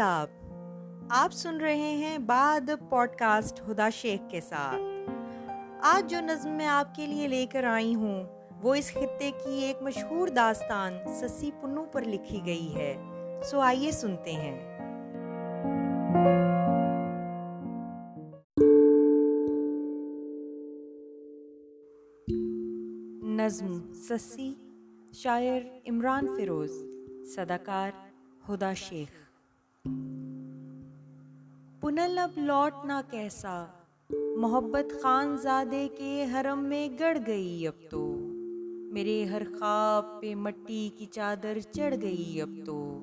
آداب۔ آپ سن رہے ہیں بعد پوڈ کاسٹ ہدا شیخ کے ساتھ۔ آج جو نظم میں آپ کے لیے لے کر آئی ہوں، وہ اس خطے کی ایک مشہور داستان سسی پنو پر لکھی گئی ہے۔ سو آئیے سنتے ہیں۔ نظم، سسی، شاعر عمران فیروز صداکار ہدا شیخ۔ پنل اب لوٹنا کیسا محبت خان زادے کے حرم میں گڑ گئی اب تو میرے ہر خواب پہ مٹی کی چادر چڑھ گئی اب تو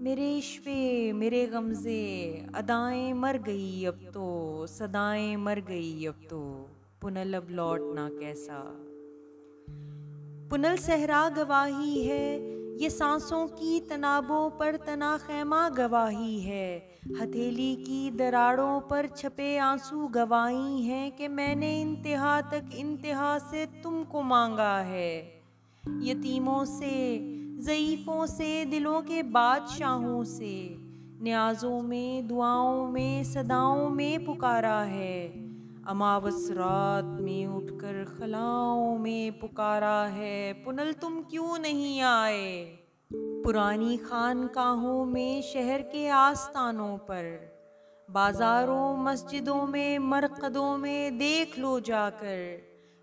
میرے عشوے میرے غمزے ادائیں مر گئی اب تو صدائیں مر گئی اب تو پنل اب لوٹنا کیسا پنل صحرا گواہی ہے یہ سانسوں کی تنابوں پر تنا خیمہ گواہی ہے۔ ہتھیلی کی دراڑوں پر چھپے آنسو گواہی ہیں کہ میں نے انتہا تک انتہا سے تم کو مانگا ہے۔ یتیموں سے، ضعیفوں سے، دلوں کے بادشاہوں سے، نیازوں میں، دعاؤں میں، صداؤں میں پکارا ہے۔ اماوس رات میں اٹھ کر خلاؤں میں پکارا ہے، پنل تم کیوں نہیں آئے؟ پرانی خانقاہوں میں شہر کے آستانوں پر، بازاروں، مسجدوں میں، مرقدوں میں دیکھ لو جا کر۔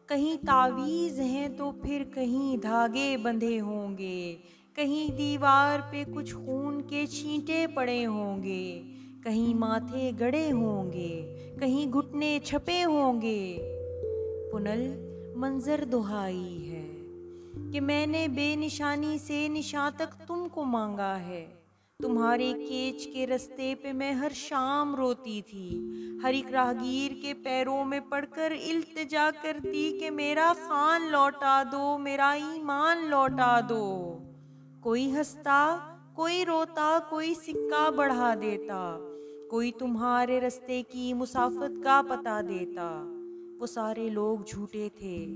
کہیں تعویذ ہیں تو پھر کہیں دھاگے بندھے ہوں گے۔ کہیں دیوار پہ کچھ خون کے چھینٹے پڑے ہوں گے۔ کہیں ماتھے گڑے ہوں گے، کہیں گھٹنے چھپے ہوں گے۔ پنل منظر دہائی ہے کہ میں نے بے نشانی سے نشان تک تم کو مانگا ہے۔ تمہارے کیچ کے رستے پہ میں ہر شام روتی تھی۔ ہر ایک راہگیر کے پیروں میں پڑھ کر التجا کرتی کہ میرا خان لوٹا دو، میرا ایمان لوٹا دو۔ کوئی ہنستا کوئی روتا، کوئی سکہ بڑھا دیتا، کوئی تمہارے رستے کی مسافت کا پتا دیتا۔ وہ سارے لوگ جھوٹے تھے،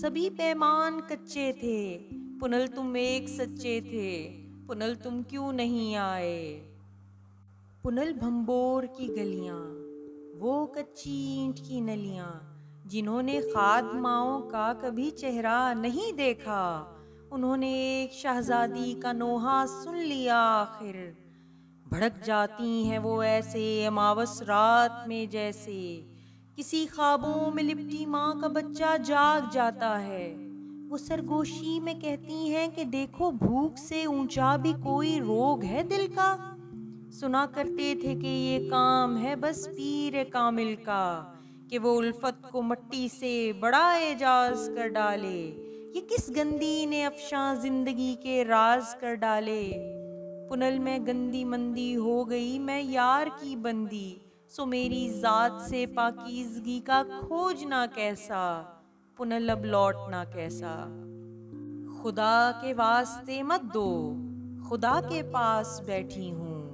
سبھی پیمان کچے تھے۔ پنل تم ایک سچے تھے، پنل تم کیوں نہیں آئے؟ پنل بھمبور کی گلیاں، وہ کچی اینٹ کی نلیاں، جنہوں نے خاد ماؤں کا کبھی چہرہ نہیں دیکھا۔ انہوں نے ایک شہزادی کا نوحہ سن لیا۔ آخر بھڑک جاتی ہیں وہ ایسے اماوس رات میں جیسے۔ کسی خوابوں میں لپٹی ماں کا بچہ جاگ جاتا ہے۔ وہ سرگوشی میں کہتی ہیں کہ دیکھو بھوک سے اونچا بھی کوئی روگ ہے دل کا۔ سنا کرتے تھے کہ یہ کام ہے بس پیر کامل کا، کہ وہ الفت کو مٹی سے بڑا اعجاز کر ڈالے۔ یہ کس گندی نے افشاں زندگی کے راز کر ڈالے؟ پنل میں گندی مندی ہو گئی، میں یار کی بندی۔ سو میری ذات سے پاکیزگی کا کھوجنا کیسا، پنل اب لوٹنا کیسا۔ خدا کے واسطے مت دو، خدا کے پاس بیٹھی ہوں۔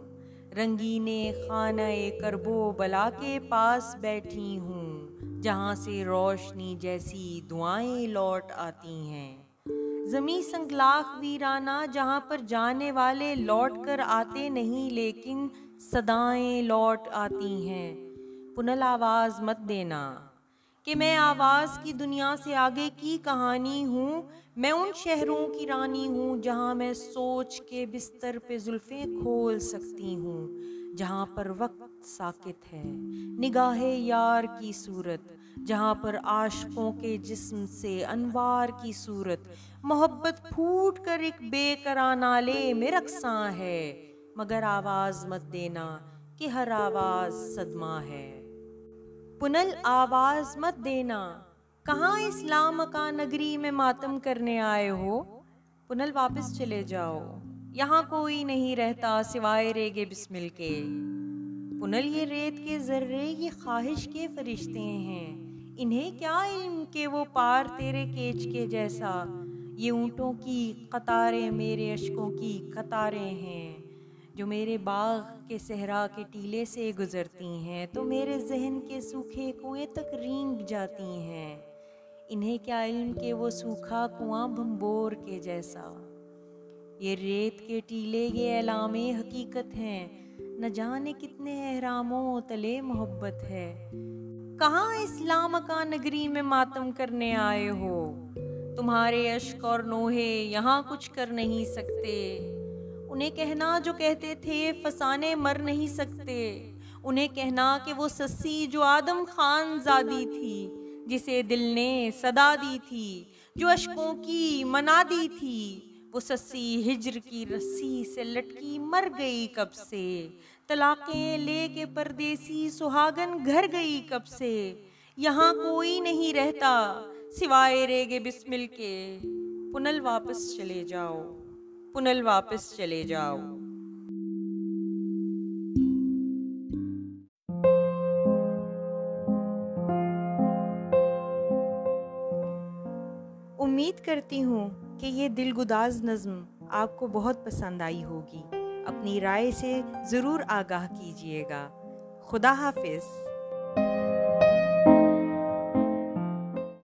رنگین خانہ کربو بلا کے پاس بیٹھی ہوں۔ جہاں سے روشنی جیسی دعائیں لوٹ آتی ہیں۔ زمیں سنگلاخ ویرانہ جہاں پر جانے والے لوٹ کر آتے نہیں، لیکن صدائیں لوٹ آتی ہیں۔ پنل آواز مت دینا۔ کہ میں آواز کی دنیا سے آگے کی کہانی ہوں؟ میں ان شہروں کی رانی ہوں جہاں میں سوچ کے بستر پہ زلفیں کھول سکتی ہوں، جہاں پر وقت ساکت ہے، نگاہ یار کی صورت، جہاں پر عاشقوں کے جسم سے انوار کی صورت۔ محبت پھوٹ کر ایک بے کرا نالے میں رقصاں ہے، مگر آواز مت دینا کہ ہر آواز صدمہ ہے۔ پنل آواز مت دینا۔ کہاں اسلام کا نگری میں ماتم کرنے آئے ہو؟ پنل واپس چلے جاؤ۔ یہاں کوئی نہیں رہتا سوائے ریگے بسمل کے۔ پنل یہ ریت کے ذرے، یہ خواہش کے فرشتے ہیں۔ انہیں کیا علم کہ وہ پار تیرے کیچ کے جیسا؟ یہ اونٹوں کی قطاریں میرے اشکوں کی قطاریں ہیں۔ جو میرے باغ کے صحرا کے ٹیلے سے گزرتی ہیں، تو میرے ذہن کے سوکھے کنویں تک رینگ جاتی ہیں۔ انہیں کیا علم کہ وہ سوکھا کنواں بھمبور کے جیسا۔ یہ ریت کے ٹیلے، یہ اعلام حقیقت ہیں۔ نہ جانے کتنے احراموں تلے محبت ہے۔ کہاں اسلام کا نگری میں ماتم کرنے آئے ہو؟ تمہارے اشک اور نوہے یہاں کچھ کر نہیں سکتے۔ انہیں کہنا جو کہتے تھے، فسانے مر نہیں سکتے۔ انہیں کہنا کہ وہ سسی جو آدم خان زادی تھی، جسے دل نے صدا دی تھی، جو اشکوں کی منا دی تھی۔ وہ سسی ہجر کی رسی سے لٹکی مر گئی کب سے۔ طلاقیں لے کے پردیسی سہاگن گھر گئی کب سے۔ یہاں کوئی نہیں رہتا سوائے ریگے بسمل کے۔ پنل واپس چلے جاؤ۔ پنل واپس چلے جاؤ۔ امید کرتی ہوں کہ یہ دل گداز نظم آپ کو بہت پسند آئی ہوگی۔ اپنی رائے سے ضرور آگاہ کیجیے گا۔ خدا حافظ۔